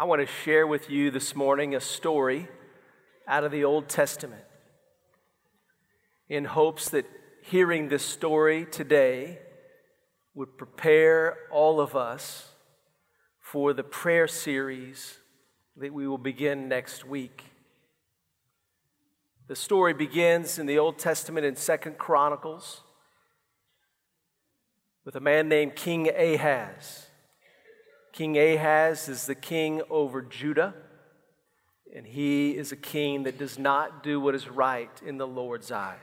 I want to share with you this morning a story out of the Old Testament in hopes that hearing this story today would prepare all of us for the prayer series that we will begin next week. The story begins in the Old Testament in Second Chronicles with a man named King Ahaz. King Ahaz is the king over Judah, and he is a king that does not do what is right in the Lord's eyes.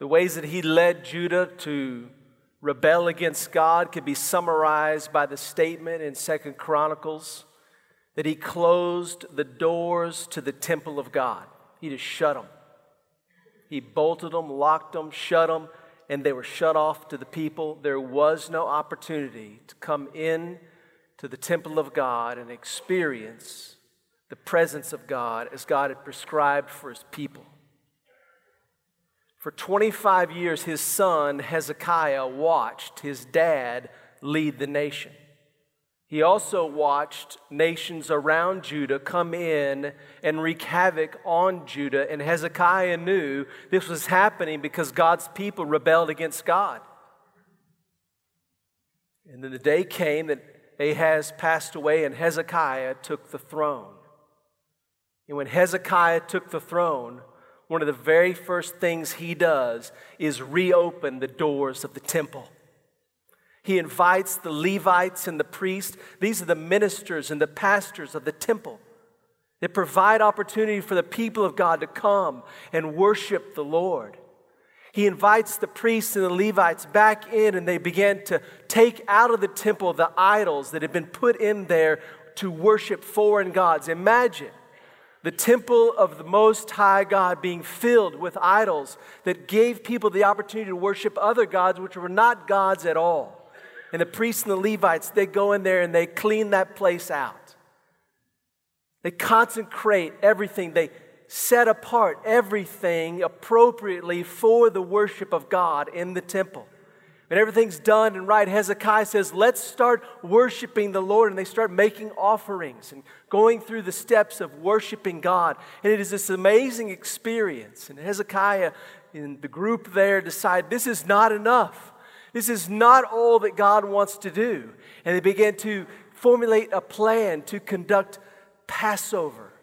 The ways that he led Judah to rebel against God can be summarized by the statement in Second Chronicles that he closed the doors to the temple of God. He just shut them. He bolted them, locked them, shut them, and they were shut off to the people. There was no opportunity to come in to the temple of God and experience the presence of God as God had prescribed for his people. For 25 years, his son Hezekiah watched his dad lead the nation. He also watched nations around Judah come in and wreak havoc on Judah, and Hezekiah knew this was happening because God's people rebelled against God. And then the day came that Ahaz passed away, and Hezekiah took the throne. And when Hezekiah took the throne, one of the very first things he does is reopen the doors of the temple. He invites the Levites and the priests. These are the ministers and the pastors of the temple. They provide opportunity for the people of God to come and worship the Lord. He invites the priests and the Levites back in, and they begin to take out of the temple the idols that had been put in there to worship foreign gods. Imagine the temple of the Most High God being filled with idols that gave people the opportunity to worship other gods which were not gods at all. And the priests and the Levites, they go in there and they clean that place out. They consecrate everything. They set apart everything appropriately for the worship of God in the temple. When everything's done and right, Hezekiah says, Let's start worshiping the Lord. And they start making offerings and going through the steps of worshiping God. And it is this amazing experience. And Hezekiah and the group there decide this is not enough. This is not all that God wants to do. And they began to formulate a plan to conduct Passover,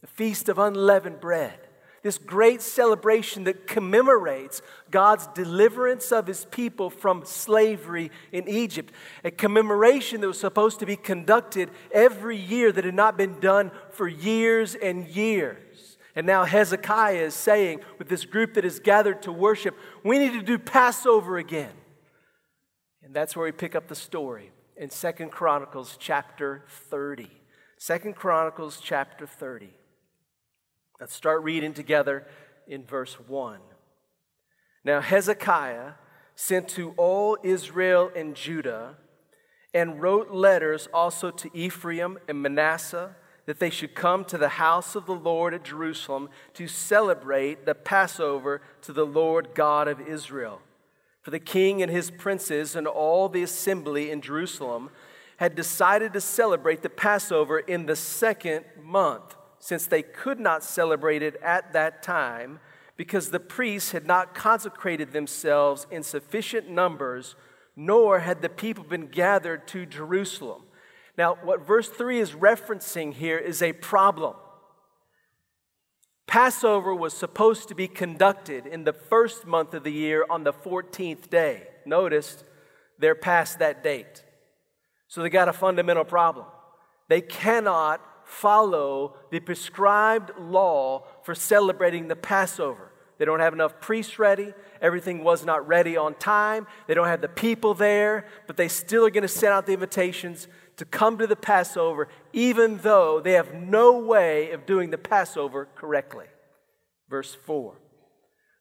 the Feast of Unleavened Bread. This great celebration that commemorates God's deliverance of his people from slavery in Egypt. A commemoration that was supposed to be conducted every year that had not been done for years and years. And now Hezekiah is saying, with this group that is gathered to worship, we need to do Passover again. And that's where we pick up the story in Second Chronicles chapter 30. Second Chronicles chapter 30. Let's start reading together in verse 1. Now Hezekiah sent to all Israel and Judah and wrote letters also to Ephraim and Manasseh that they should come to the house of the Lord at Jerusalem to celebrate the Passover to the Lord God of Israel. For the king and his princes and all the assembly in Jerusalem had decided to celebrate the Passover in the second month, since they could not celebrate it at that time, because the priests had not consecrated themselves in sufficient numbers, nor had the people been gathered to Jerusalem. Now, what verse 3 is referencing here is a problem. Passover was supposed to be conducted in the first month of the year on the 14th day. Notice they're past that date. So they got a fundamental problem. They cannot follow the prescribed law for celebrating the Passover. They don't have enough priests ready. Everything was not ready on time. They don't have the people there, but they still are going to send out the invitations to come to the Passover, even though they have no way of doing the Passover correctly. Verse 4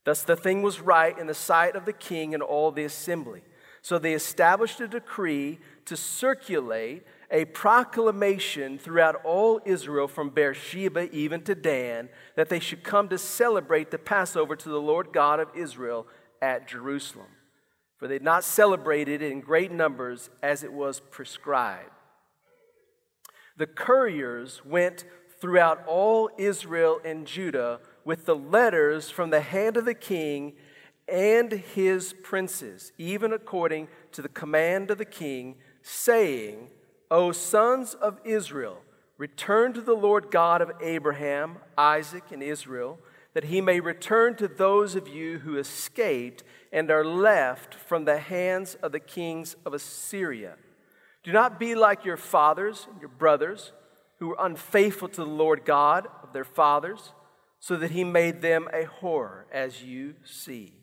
Thus the thing was right in the sight of the king and all the assembly. So they established a decree to circulate a proclamation throughout all Israel from Beersheba even to Dan that they should come to celebrate the Passover to the Lord God of Israel at Jerusalem. for they had not celebrated it in great numbers as it was prescribed. The couriers went throughout all Israel and Judah with the letters from the hand of the king and his princes, even according to the command of the king, saying, O sons of Israel, return to the Lord God of Abraham, Isaac, and Israel, that he may return to those of you who escaped and are left from the hands of the kings of Assyria. Do not be like your fathers and your brothers, who were unfaithful to the Lord God of their fathers, so that he made them a horror, as you see.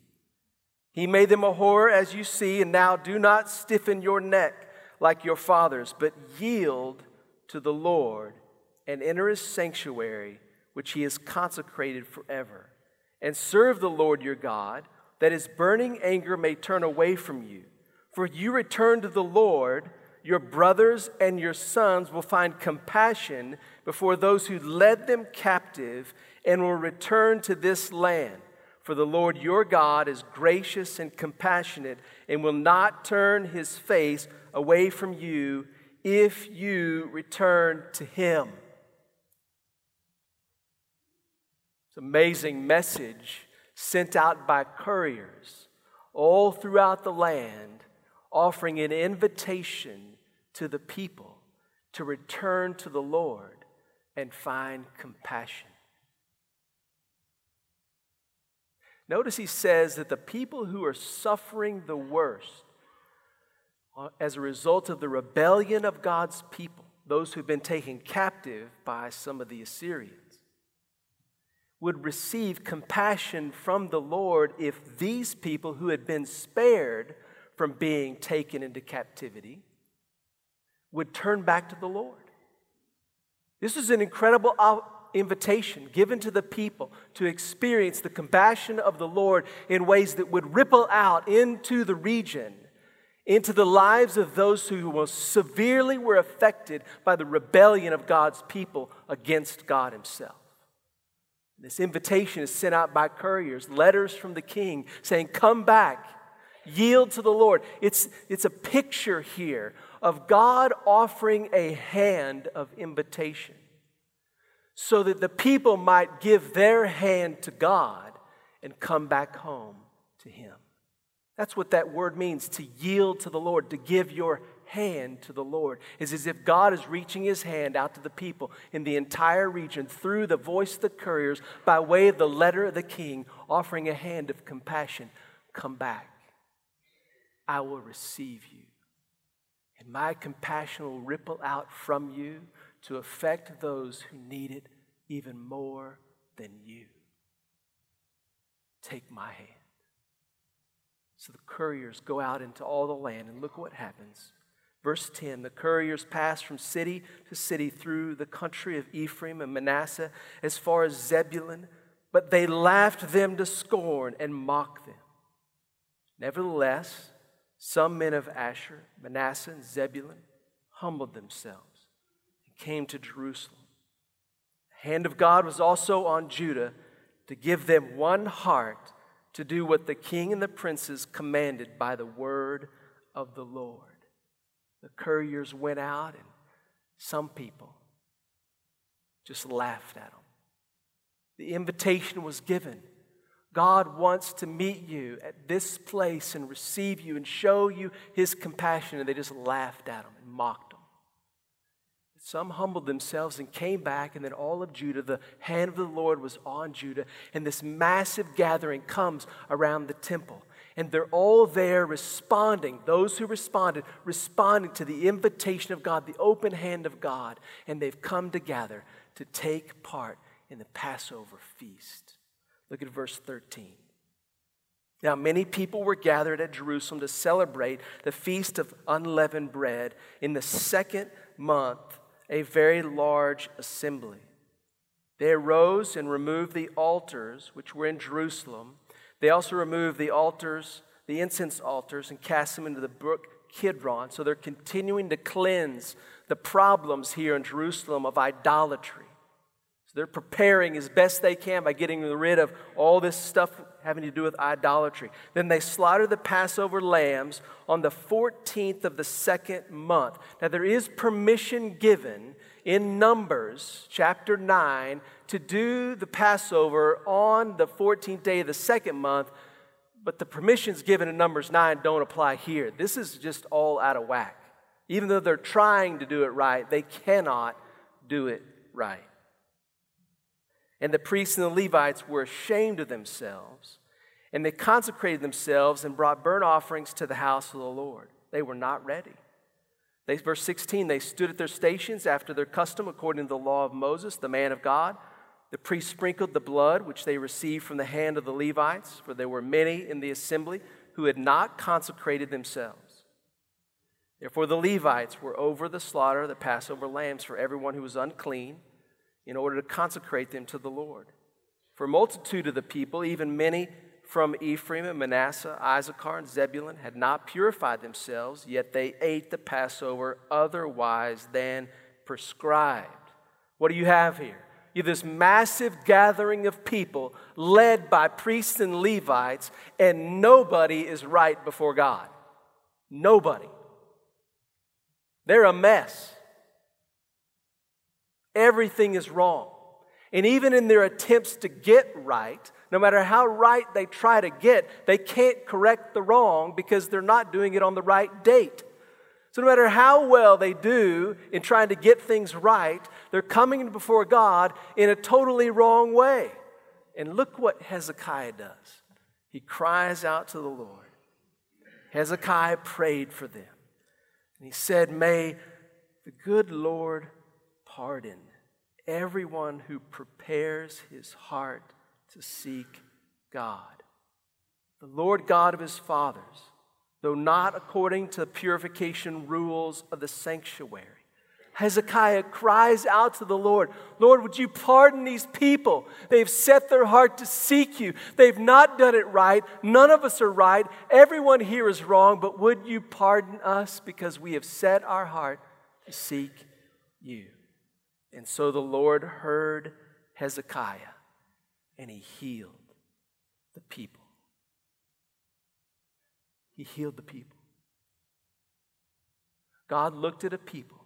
He made them a horror, as you see, and now do not stiffen your neck like your fathers, but yield to the Lord and enter his sanctuary, which he has consecrated forever, and serve the Lord your God, that his burning anger may turn away from you. For you return to the Lord, your brothers and your sons will find compassion before those who led them captive and will return to this land. For the Lord your God is gracious and compassionate and will not turn his face away from you if you return to him. It's an amazing message sent out by couriers all throughout the land, offering an invitation to the people to return to the Lord and find compassion. Notice he says that the people who are suffering the worst as a result of the rebellion of God's people, those who've been taken captive by some of the Assyrians, would receive compassion from the Lord if these people who had been spared from being taken into captivity would turn back to the Lord. This is an incredible invitation given to the people to experience the compassion of the Lord in ways that would ripple out into the region, into the lives of those who most severely were affected by the rebellion of God's people against God Himself. This invitation is sent out by couriers, letters from the king saying, Come back, yield to the Lord. It's, it's a picture here of God offering a hand of invitation so that the people might give their hand to God and come back home to Him. That's what that word means to yield to the Lord, to give your hand to the Lord. Is as if God is reaching His hand out to the people in the entire region through the voice of the couriers by way of the letter of the king, offering a hand of compassion. Come back. I will receive you. My compassion will ripple out from you to affect those who need it even more than you. Take my hand. So the couriers go out into all the land, and look what happens. Verse 10 The couriers passed from city to city through the country of Ephraim and Manasseh as far as Zebulun, but they laughed them to scorn and mocked them. Nevertheless, some men of Asher, Manasseh, and Zebulun humbled themselves and came to Jerusalem. The hand of God was also on Judah to give them one heart to do what the king and the princes commanded by the word of the Lord. The couriers went out, and some people just laughed at them. The invitation was given. God wants to meet you at this place and receive you and show you his compassion, and they just laughed at him and mocked him. some humbled themselves and came back, and then all of Judah, the hand of the Lord was on Judah, and this massive gathering comes around the temple. And they're all there responding, those who responded, responding to the invitation of God, the open hand of God, and they've come together to take part in the Passover feast. Look at verse 13. Now, many people were gathered at Jerusalem to celebrate the feast of unleavened bread in the second month a very large assembly. They arose and removed the altars which were in Jerusalem. They also removed the altars, the incense altars, and cast them into the brook Kidron. So they're continuing to cleanse the problems here in Jerusalem of idolatry. They're preparing as best they can by getting rid of all this stuff having to do with idolatry. Then they slaughter the Passover lambs on the 14th of the second month. Now, there is permission given in Numbers chapter 9 to do the Passover on the 14th day of the second month, but the permissions given in Numbers 9 don't apply here. This is just all out of whack. Even though they're trying to do it right, they cannot do it right. And the priests and the Levites were ashamed of themselves, and they consecrated themselves and brought burnt offerings to the house of the Lord. They were not ready. They, verse 16, they stood at their stations after their custom, according to the law of Moses, the man of God. The priests sprinkled the blood which they received from the hand of the Levites, for there were many in the assembly who had not consecrated themselves. Therefore, the Levites were over the slaughter of the Passover lambs for everyone who was unclean in order to consecrate them to the Lord. For a multitude of the people, even many from Ephraim and Manasseh, Issachar and Zebulun, had not purified themselves, yet they ate the Passover otherwise than prescribed. What do you have here? You have this massive gathering of people led by priests and Levites, and nobody is right before God. Nobody. They're a mess. Everything is wrong. And even in their attempts to get right, no matter how right they try to get, they can't correct the wrong because they're not doing it on the right date. So, no matter how well they do in trying to get things right, they're coming before God in a totally wrong way. And look what Hezekiah does. He cries out to the Lord. Hezekiah prayed for them. And he said, May the good Lord pardon everyone who prepares his heart to seek God. The Lord God of his fathers, though not according to the purification rules of the sanctuary. Hezekiah cries out to the Lord, Lord, would you pardon these people? They've set their heart to seek you. They've not done it right. None of us are right. Everyone here is wrong, but would you pardon us because we have set our heart to seek you? And so the Lord heard Hezekiah and he healed the people. He healed the people. God looked at a people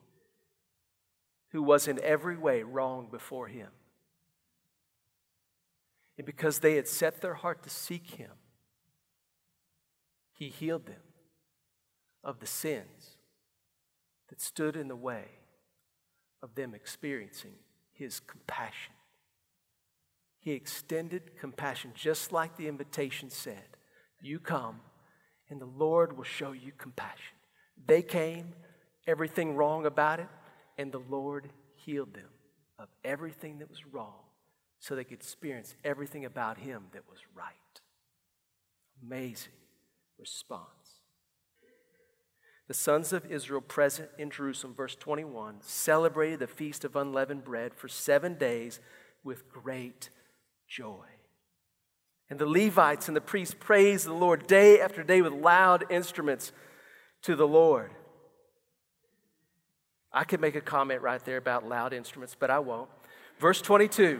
who was in every way wrong before him. And because they had set their heart to seek him, he healed them of the sins that stood in the way of them experiencing his compassion. He extended compassion, just like the invitation said You come, and the Lord will show you compassion. They came, everything wrong about it, and the Lord healed them of everything that was wrong so they could experience everything about Him that was right. Amazing response. The sons of Israel present in Jerusalem, verse 21, celebrated the feast of unleavened bread for seven days with great joy. And the Levites and the priests praised the Lord day after day with loud instruments to the Lord. I could make a comment right there about loud instruments, but I won't. Verse 22.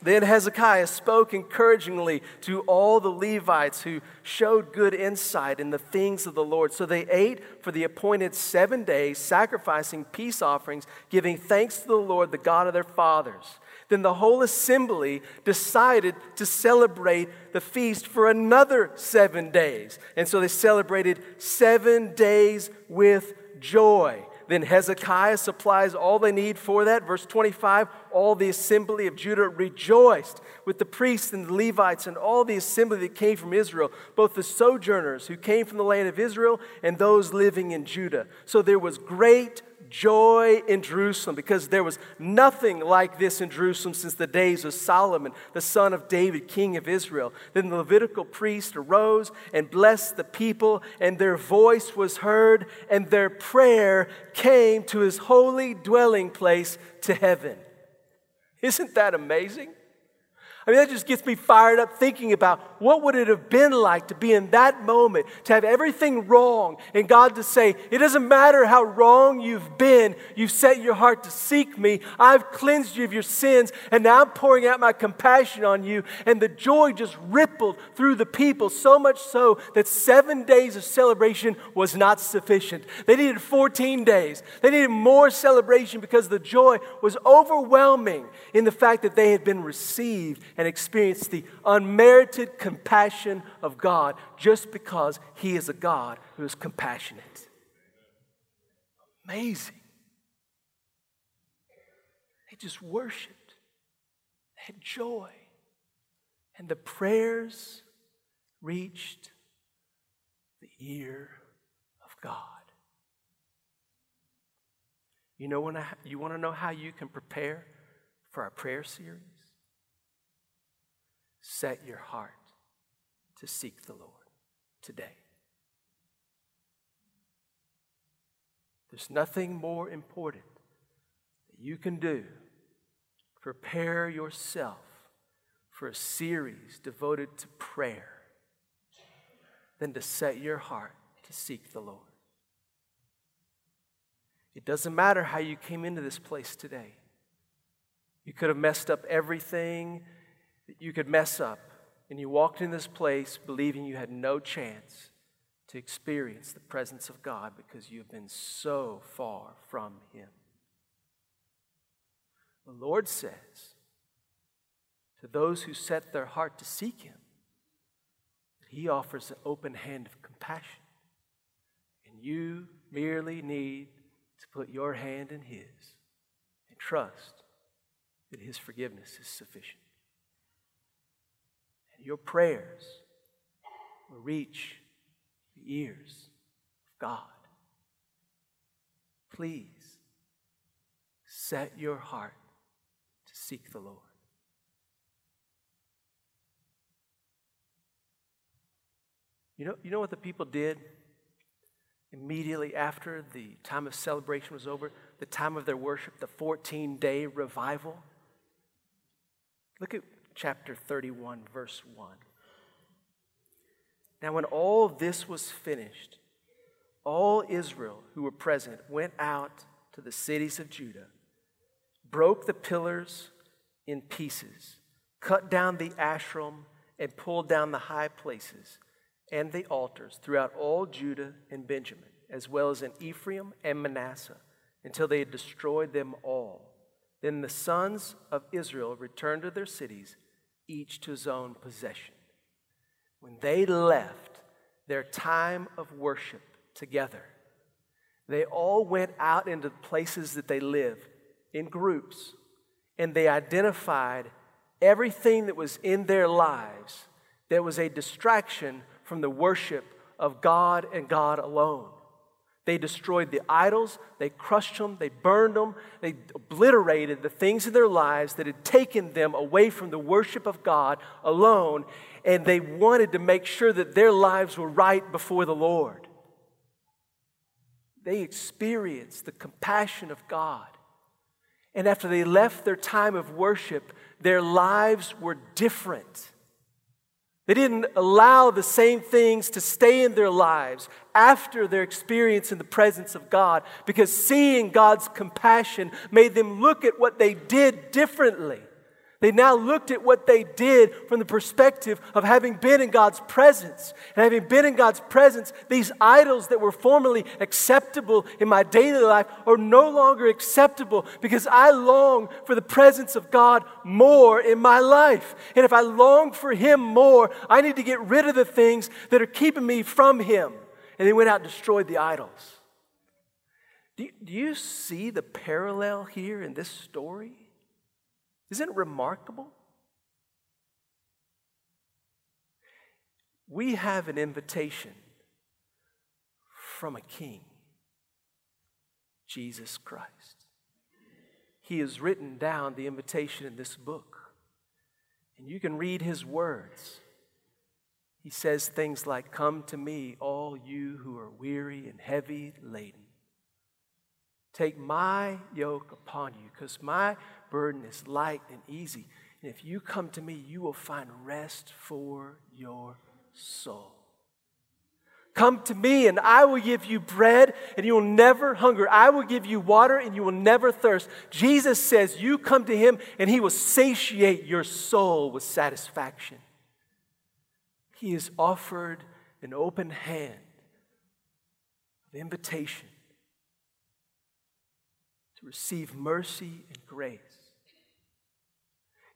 Then Hezekiah spoke encouragingly to all the Levites who showed good insight in the things of the Lord. So they ate for the appointed seven days, sacrificing peace offerings, giving thanks to the Lord, the God of their fathers. Then the whole assembly decided to celebrate the feast for another seven days. And so they celebrated seven days with joy. Then Hezekiah supplies all they need for that. Verse 25 all the assembly of Judah rejoiced with the priests and the Levites and all the assembly that came from Israel, both the sojourners who came from the land of Israel and those living in Judah. So there was great joy in Jerusalem because there was nothing like this in Jerusalem since the days of Solomon, the son of David, king of Israel. Then the Levitical priest arose and blessed the people, and their voice was heard, and their prayer came to his holy dwelling place to heaven. Isn't that amazing? I mean, that just gets me fired up thinking about what would it have been like to be in that moment, to have everything wrong, and God to say, It doesn't matter how wrong you've been, you've set your heart to seek me. I've cleansed you of your sins, and now I'm pouring out my compassion on you. And the joy just rippled through the people, so much so that seven days of celebration was not sufficient. They needed 14 days. They needed more celebration because the joy was overwhelming in the fact that they had been received and experience the unmerited compassion of God just because He is a God who is compassionate. Amazing. They just worshiped, they had joy, and the prayers reached the ear of God. You know, when I, you want to know how you can prepare for our prayer series? Set your heart to seek the Lord today. There's nothing more important that you can do prepare yourself for a series devoted to prayer than to set your heart to seek the Lord. It doesn't matter how you came into this place today. You could have messed up everything that you could mess up and you walked in this place believing you had no chance to experience the presence of God because you have been so far from Him. The Lord says to those who set their heart to seek Him He offers an open hand of compassion. And you merely need to put your hand in His and trust that His forgiveness is sufficient your prayers will reach the ears of God. Please set your heart to seek the Lord. You know, you know what the people did immediately after the time of celebration was over, the time of their worship, the 14 day revival? Look at chapter 31, verse 1. Now, when all this was finished, all Israel who were present went out to the cities of Judah, broke the pillars in pieces, cut down the Asherim, and pulled down the high places and the altars throughout all Judah and Benjamin, as well as in Ephraim and Manasseh, until they had destroyed them all. Then the sons of Israel returned to their cities each to his own possession. When they left their time of worship together, they all went out into the places that they live in groups and they identified everything that was in their lives that was a distraction from the worship of God and God alone. They destroyed the idols, they crushed them, they burned them, they obliterated the things in their lives that had taken them away from the worship of God alone, and they wanted to make sure that their lives were right before the Lord. They experienced the compassion of God. And after they left their time of worship, their lives were different. They didn't allow the same things to stay in their lives after their experience in the presence of God because seeing God's compassion made them look at what they did differently. They now looked at what they did from the perspective of having been in God's presence. And having been in God's presence, these idols that were formerly acceptable in my daily life are no longer acceptable because I long for the presence of God more in my life. And if I long for Him more, I need to get rid of the things that are keeping me from Him. And they went out and destroyed the idols. Do you, do you see the parallel here in this story? Isn't it remarkable? We have an invitation from a king, Jesus Christ. He has written down the invitation in this book, and you can read his words. He says things like, Come to me, all you who are weary and heavy laden. Take my yoke upon you, because my burden is light and easy. And if you come to me, you will find rest for your soul. Come to me, and I will give you bread, and you will never hunger. I will give you water, and you will never thirst. Jesus says, You come to him, and he will satiate your soul with satisfaction. He has offered an open hand of invitation receive mercy and grace.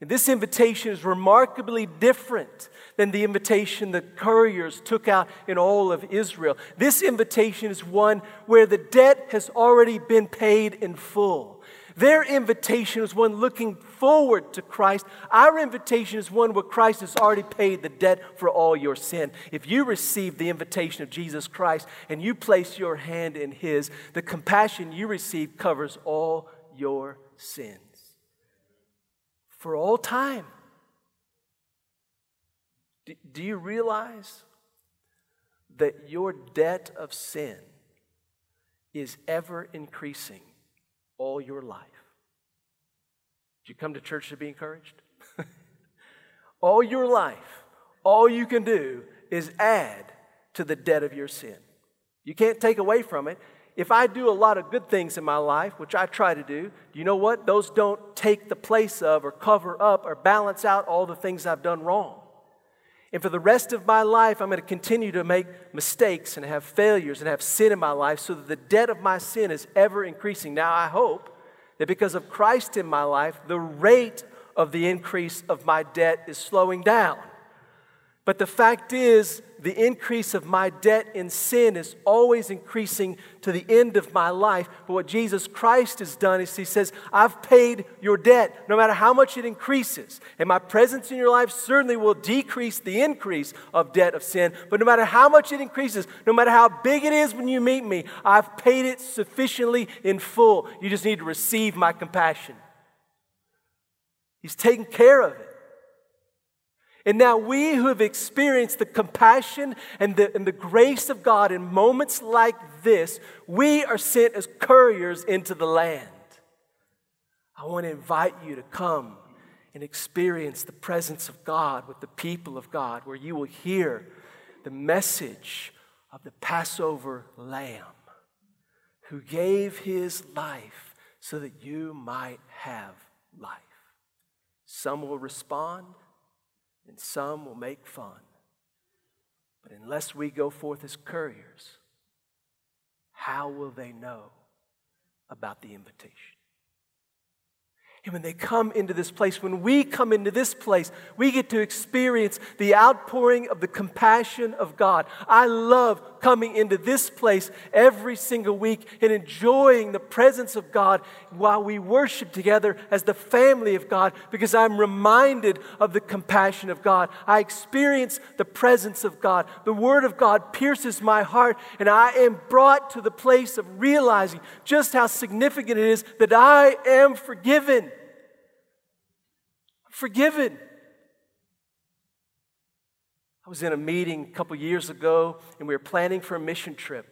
And this invitation is remarkably different than the invitation the couriers took out in all of Israel. This invitation is one where the debt has already been paid in full. Their invitation is one looking forward to Christ. Our invitation is one where Christ has already paid the debt for all your sin. If you receive the invitation of Jesus Christ and you place your hand in His, the compassion you receive covers all your sins for all time. Do, you realize that your debt of sin is ever increasing all your life? You come to church to be encouraged? all your life, all you can do is add to the debt of your sin. You can't take away from it if I do a lot of good things in my life, which I try to do, do you know what? Those don't take the place of or cover up or balance out all the things I've done wrong. And for the rest of my life, I'm going to continue to make mistakes and have failures and have sin in my life so that the debt of my sin is ever increasing. Now, I hope that because of Christ in my life, the rate of the increase of my debt is slowing down. But the fact is, the increase of my debt in sin is always increasing to the end of my life. But what Jesus Christ has done is He says, I've paid your debt, no matter how much it increases. And my presence in your life certainly will decrease the increase of debt of sin. But no matter how much it increases, no matter how big it is when you meet me, I've paid it sufficiently in full. You just need to receive my compassion. He's taken care of it. And now we who have experienced the compassion and the, and the grace of God in moments like this, we are sent as couriers into the land. I want to invite you to come and experience the presence of God with the people of God, where you will hear the message of the Passover lamb who gave his life so that you might have life. Some will respond and some will make fun. But unless we go forth as couriers, how will they know about the invitation? And when they come into this place, when we come into this place, we get to experience the outpouring of the compassion of God. I love coming into this place every single week and enjoying the presence of God while we worship together as the family of God because I'm reminded of the compassion of God. I experience the presence of God. The Word of God pierces my heart, and I am brought to the place of realizing just how significant it is that I am forgiven forgiven. Was in a meeting a couple years ago, and we were planning for a mission trip.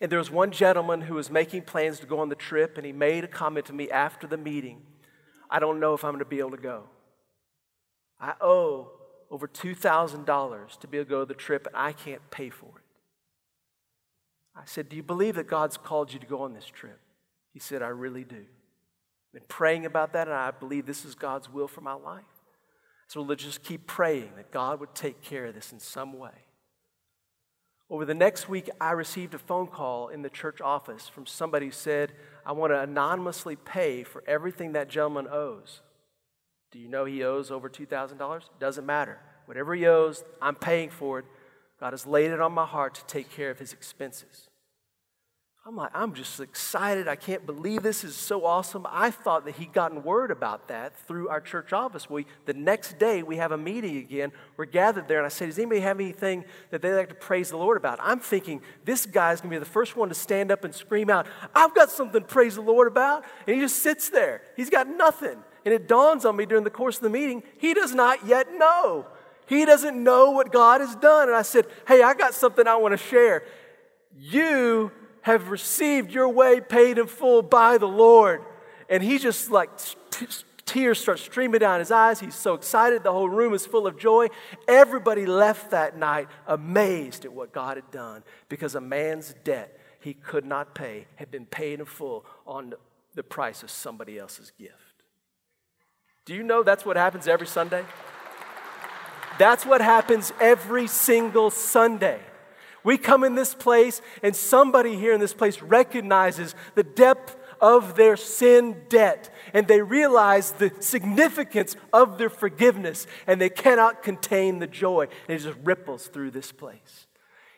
And there was one gentleman who was making plans to go on the trip, and he made a comment to me after the meeting I don't know if I'm going to be able to go. I owe over $2,000 to be able to go to the trip, and I can't pay for it. I said, Do you believe that God's called you to go on this trip? He said, I really do I've been praying about that, and I believe this is God's will for my life. So let's just keep praying that God would take care of this in some way. Over the next week, I received a phone call in the church office from somebody who said, I want to anonymously pay for everything that gentleman owes. Do you know he owes over $2,000? Doesn't matter. Whatever he owes, I'm paying for it. God has laid it on my heart to take care of his expenses. I'm like, I'm just excited. I can't believe this is so awesome. I thought that he'd gotten word about that through our church office. We, the next day, we have a meeting again. We're gathered there, and I said, Does anybody have anything that they'd like to praise the Lord about? I'm thinking this guy's going to be the first one to stand up and scream out, I've got something to praise the Lord about. And he just sits there. He's got nothing. And it dawns on me during the course of the meeting, he does not yet know. He doesn't know what God has done. And I said, Hey, I got something I want to share. You have received your way paid in full by the Lord. And he just like tears start streaming down his eyes. He's so excited. The whole room is full of joy. Everybody left that night amazed at what God had done because a man's debt he could not pay had been paid in full on the price of somebody else's gift. Do you know that's what happens every Sunday? That's what happens every single Sunday. We come in this place, and somebody here in this place recognizes the depth of their sin debt, and they realize the significance of their forgiveness, and they cannot contain the joy. And it just ripples through this place.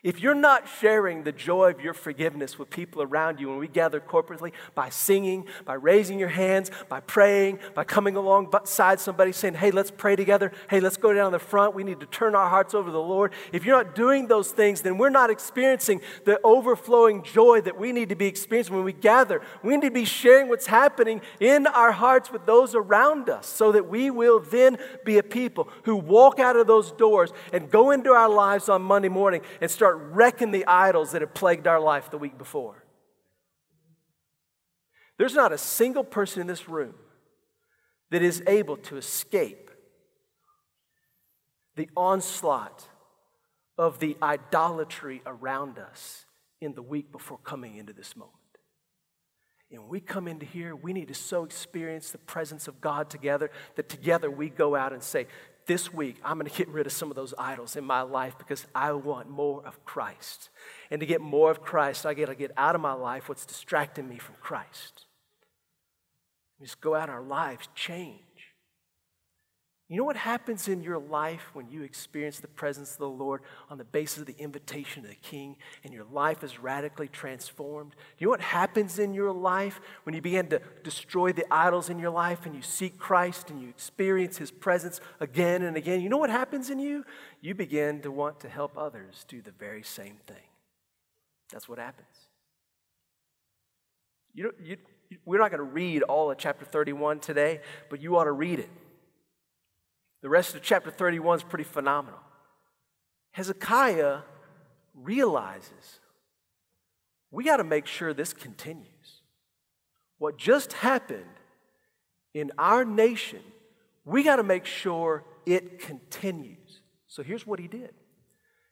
If you're not sharing the joy of your forgiveness with people around you when we gather corporately by singing, by raising your hands, by praying, by coming alongside somebody saying, hey, let's pray together. Hey, let's go down the front. We need to turn our hearts over to the Lord. If you're not doing those things, then we're not experiencing the overflowing joy that we need to be experiencing when we gather. We need to be sharing what's happening in our hearts with those around us so that we will then be a people who walk out of those doors and go into our lives on Monday morning and start start wrecking the idols that have plagued our life the week before. There's not a single person in this room that is able to escape the onslaught of the idolatry around us in the week before coming into this moment. And when we come into here, we need to so experience the presence of God together that together we go out and say, this week, I'm going to get rid of some of those idols in my life because I want more of Christ. And to get more of Christ, I got to get out of my life what's distracting me from Christ. Just go out our lives, change. You know what happens in your life when you experience the presence of the Lord on the basis of the invitation of the King and your life is radically transformed? You know what happens in your life when you begin to destroy the idols in your life and you seek Christ and you experience His presence again and again? You know what happens in you? You begin to want to help others do the very same thing. That's what happens. You know, you, we're not going to read all of chapter 31 today, but you ought to read it. The rest of chapter 31 is pretty phenomenal. Hezekiah realizes we got to make sure this continues. What just happened in our nation, we got to make sure it continues. So here's what he did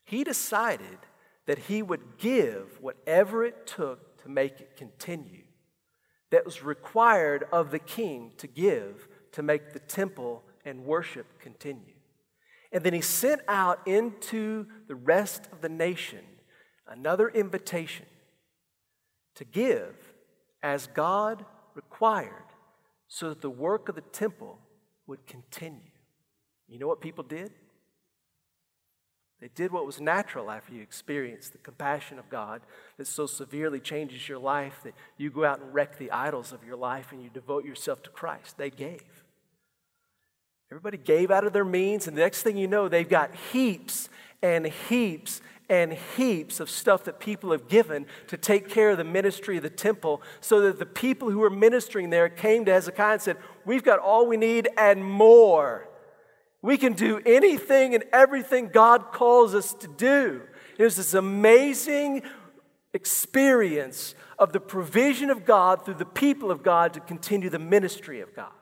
he decided that he would give whatever it took to make it continue, that was required of the king to give to make the temple and worship continue. And then he sent out into the rest of the nation another invitation to give as God required so that the work of the temple would continue. You know what people did? They did what was natural after you experienced the compassion of God that so severely changes your life that you go out and wreck the idols of your life and you devote yourself to Christ. They gave. Everybody gave out of their means, and the next thing you know, they've got heaps and heaps and heaps of stuff that people have given to take care of the ministry of the temple, so that the people who were ministering there came to Hezekiah and said, We've got all we need and more. We can do anything and everything God calls us to do. There's this amazing experience of the provision of God through the people of God to continue the ministry of God.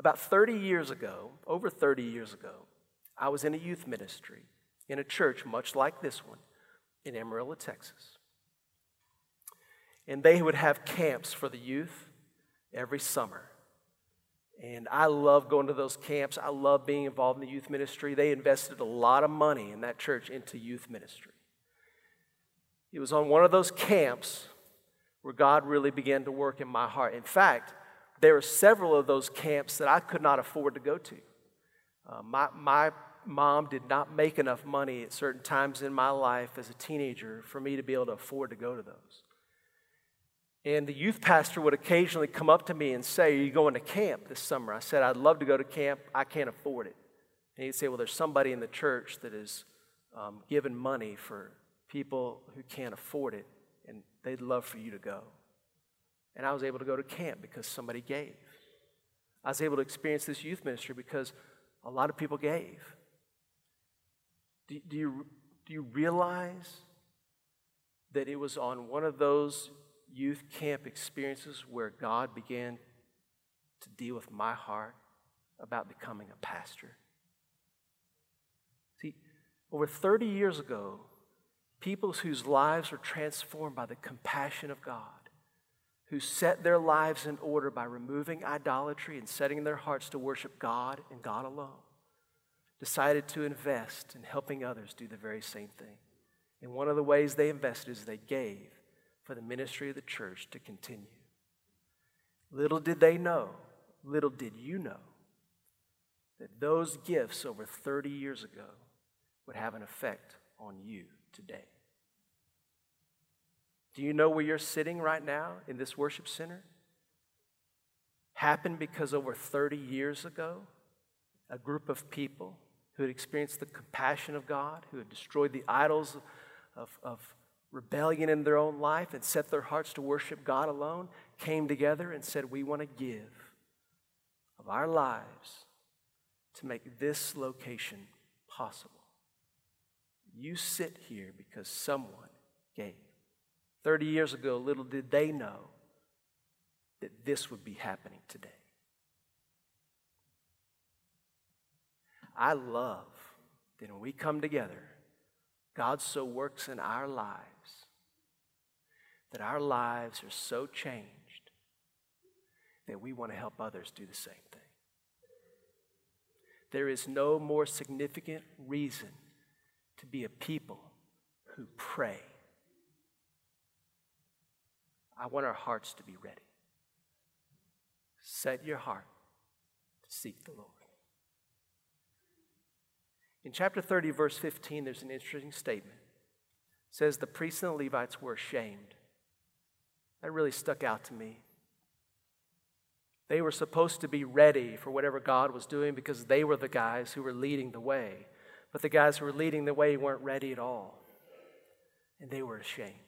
About 30 years ago, over 30 years ago, I was in a youth ministry in a church much like this one in Amarillo, Texas. And they would have camps for the youth every summer. And I love going to those camps. I love being involved in the youth ministry. They invested a lot of money in that church into youth ministry. It was on one of those camps where God really began to work in my heart. In fact, there were several of those camps that I could not afford to go to. Uh, my, my mom did not make enough money at certain times in my life as a teenager for me to be able to afford to go to those. And the youth pastor would occasionally come up to me and say, Are you going to camp this summer? I said, I'd love to go to camp. I can't afford it. And he'd say, Well, there's somebody in the church that is um, giving money for people who can't afford it, and they'd love for you to go. And I was able to go to camp because somebody gave. I was able to experience this youth ministry because a lot of people gave. Do, do, you, do you realize that it was on one of those youth camp experiences where God began to deal with my heart about becoming a pastor. See, over 30 years ago, people whose lives were transformed by the compassion of God, who set their lives in order by removing idolatry and setting their hearts to worship God and God alone, decided to invest in helping others do the very same thing. And one of the ways they invested is they gave for the ministry of the church to continue. Little did they know, little did you know, that those gifts over 30 years ago would have an effect on you today. Do you know where you're sitting right now in this worship center? Happened because over 30 years ago, a group of people who had experienced the compassion of God, who had destroyed the idols of, of rebellion in their own life and set their hearts to worship God alone, came together and said, We want to give of our lives to make this location possible. You sit here because someone gave. 30 years ago, little did they know that this would be happening today. I love that when we come together, God so works in our lives that our lives are so changed that we want to help others do the same thing. There is no more significant reason to be a people who pray I want our hearts to be ready. Set your heart to seek the Lord. In chapter 30, verse 15, there's an interesting statement. It says, The priests and the Levites were ashamed. That really stuck out to me. They were supposed to be ready for whatever God was doing because they were the guys who were leading the way. But the guys who were leading the way weren't ready at all. And they were ashamed.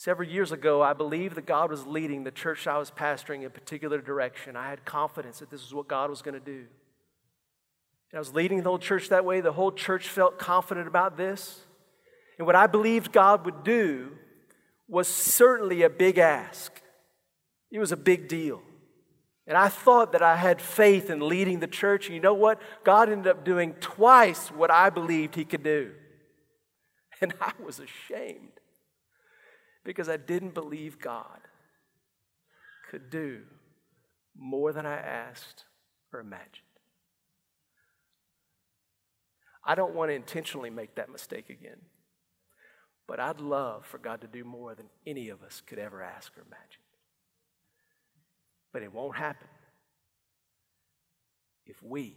Several years ago, I believed that God was leading the church I was pastoring in a particular direction. I had confidence that this is what God was going to do. And I was leading the whole church that way. The whole church felt confident about this. And what I believed God would do was certainly a big ask. It was a big deal. And I thought that I had faith in leading the church. And you know what? God ended up doing twice what I believed He could do. And I was ashamed because I didn't believe God could do more than I asked or imagined. I don't want to intentionally make that mistake again, but I'd love for God to do more than any of us could ever ask or imagine. But it won't happen if we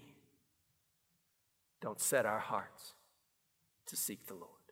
don't set our hearts to seek the Lord.